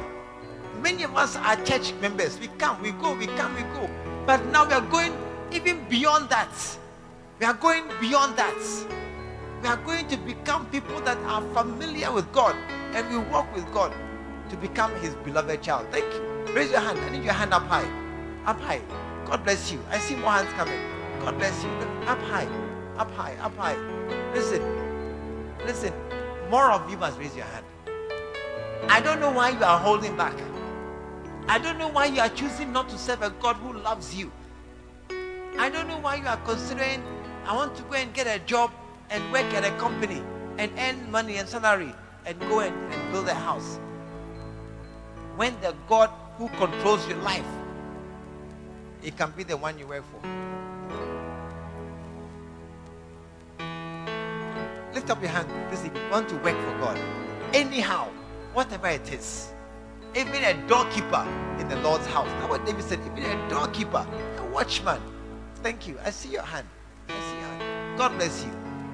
Many of us are church members. We come, we go, we come, we go. But now we are going even beyond that. We are going beyond that. We are going to become people that are familiar with God and we walk with God to become His beloved child. Thank you. Raise your hand. I need your hand up high. Up high. God bless you. I see more hands coming. God bless you. Up high. Up high. Up high. Listen. Listen. More of you must raise your hand. I don't know why you are holding back. I don't know why you are choosing not to serve a God who loves you. I don't know why you are considering, I want to go and get a job and work at a company and earn money and salary and go and, and build a house. When the God who controls your life, it can be the one you work for. Lift up your hand this evening. Want to work for God. Anyhow, whatever it is. Even a doorkeeper in the Lord's house. That's what David said. Even a doorkeeper, a watchman. Thank you. I see your hand. I see your hand. God bless you.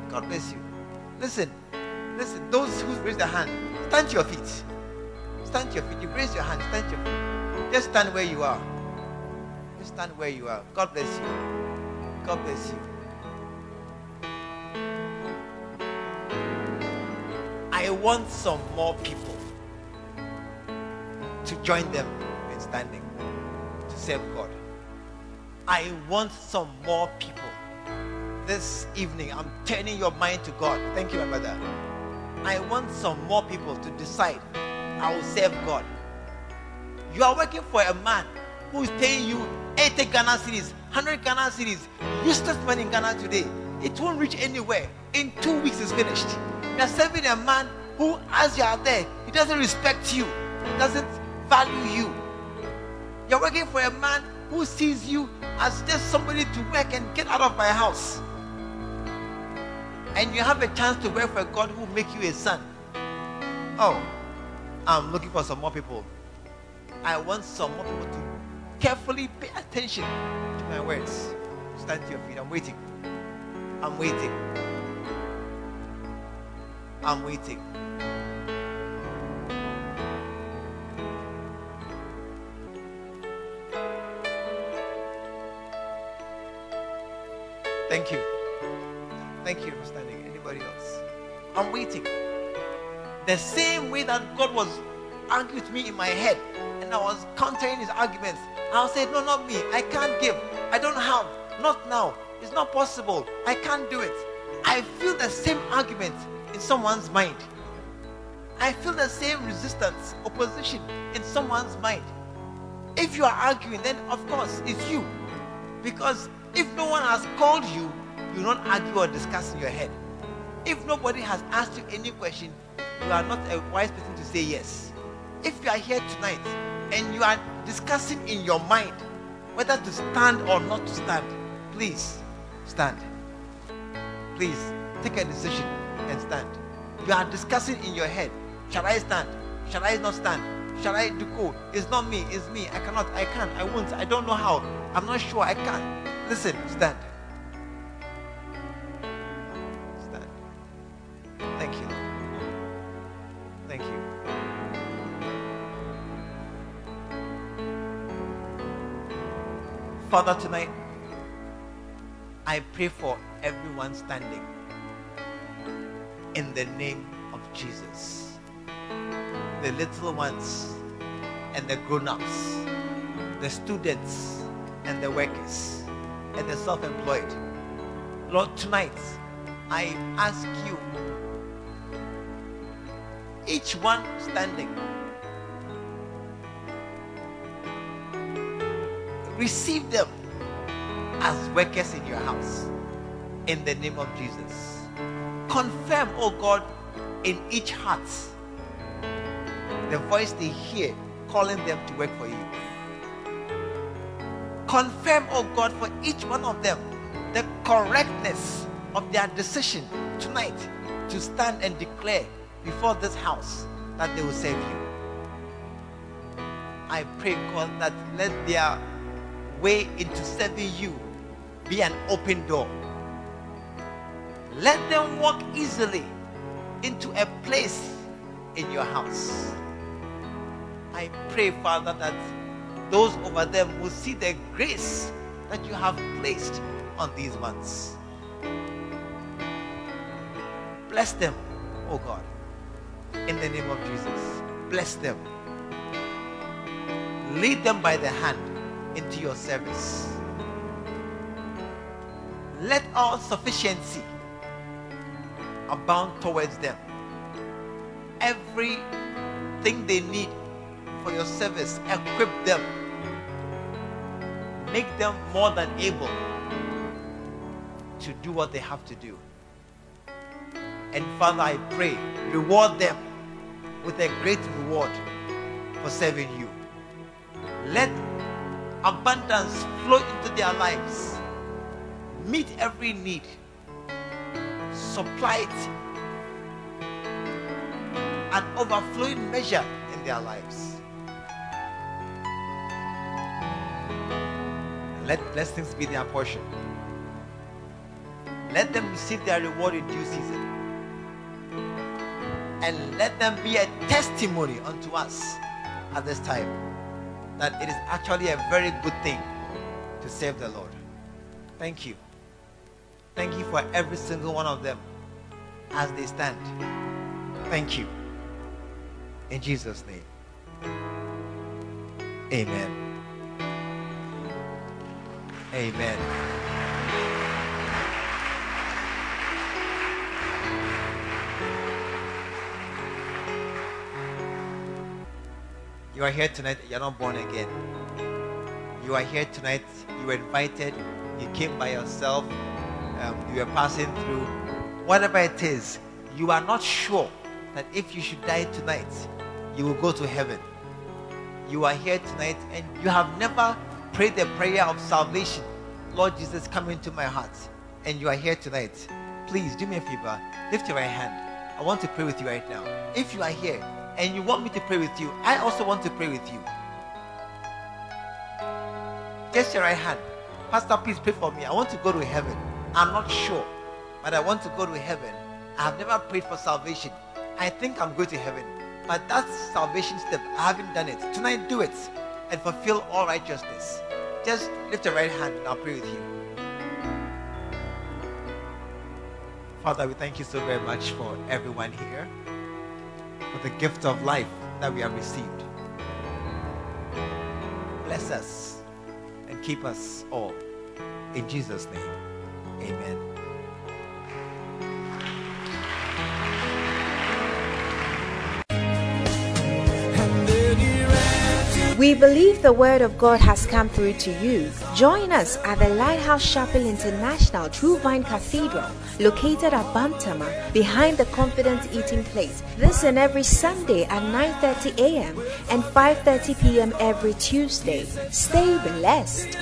God bless you. Listen, listen. Those who raise their hand, stand to your feet. Stand your feet. You raise your hand. Stand your feet. Just stand where you are. Just stand where you are. God bless you. God bless you. I want some more people to join them in standing to serve God. I want some more people. This evening, I'm turning your mind to God. Thank you, my brother. I want some more people to decide I will serve God. You are working for a man who is paying you 80 Ghana cedis, 100 Ghana cedis, useless money in Ghana today. It won't reach anywhere. In two weeks, it's finished. You are serving a man who, as you are there, he doesn't respect you, he doesn't value you. You're working for a man who sees you as just somebody to work and get out of my house. And you have a chance to work for a God who will make you a son. Oh, I'm looking for some more people. I want some more people to carefully pay attention to my words. Stand to your feet. I'm waiting. I'm waiting. I'm waiting. Thank you. Thank you for standing. Anybody else? I'm waiting. The same way that God was arguing with me in my head and I was countering his arguments. I'll say, No, not me. I can't give. I don't have. Not now. It's not possible. I can't do it. I feel the same argument in someone's mind. I feel the same resistance, opposition in someone's mind. If you are arguing, then of course it's you. Because if no one has called you, you don't argue or discuss in your head. If nobody has asked you any question, you are not a wise person to say yes. If you are here tonight and you are discussing in your mind whether to stand or not to stand, please stand. Please take a decision and stand. You are discussing in your head Shall I stand? Shall I not stand? Shall I do go? It's not me, it's me. I cannot, I can't, I won't, I don't know how. I'm not sure, I can't. Listen. Stand. Father, tonight, I pray for everyone standing in the name of Jesus. The little ones and the grown ups, the students and the workers, and the self employed. Lord, tonight, I ask you, each one standing, receive them as workers in your house in the name of Jesus. Confirm, oh God, in each heart the voice they hear calling them to work for you. Confirm, oh God, for each one of them the correctness of their decision tonight to stand and declare before this house that they will serve you. I pray, God, that let their way into serving you be an open door. Let them walk easily into a place in your house. I pray, Father, that those over them will see the grace that you have placed on these ones. Bless them, oh God, in the name of Jesus. Bless them. Lead them by the hand into your service. Let all sufficiency abound towards them. Everything they need for your service, equip them. Make them more than able to do what they have to do. And Father, I pray, reward them with a great reward for serving you. Let abundance flow into their lives. Meet every need. Supply it. An overflowing measure in their lives. Let blessings be their portion. Let them receive their reward in due season. And let them be a testimony unto us at this time that it is actually a very good thing to serve the Lord. Thank you. Thank you for every single one of them as they stand. Thank you. In Jesus' name. Amen. Amen. You are here tonight, you're not born again. You are here tonight, you were invited, you came by yourself, um, you were passing through. Whatever it is, you are not sure that if you should die tonight, you will go to heaven. You are here tonight and you have never prayed the prayer of salvation. Lord Jesus, come into my heart. And you are here tonight. Please do me a favor. Lift your right hand. I want to pray with you right now. If you are here and you want me to pray with you, I also want to pray with you. Just your right hand. Pastor, please pray for me. I want to go to heaven. I'm not sure, but I want to go to heaven. I have never prayed for salvation. I think I'm going to heaven. But that salvation step, I haven't done it. Tonight, do it and fulfill all righteousness. Just lift your right hand and I'll pray with you. Father, we thank you so very much for everyone here, for the gift of life that we have received. Bless us and keep us all. In Jesus' name, amen. We believe the word of God has come through to you. Join us at the Lighthouse Chapel International True Vine Cathedral, located at Bantama, behind the Confident Eating Place. This and every Sunday at 9:30 a.m. and 5:30 p.m. every Tuesday. Stay blessed.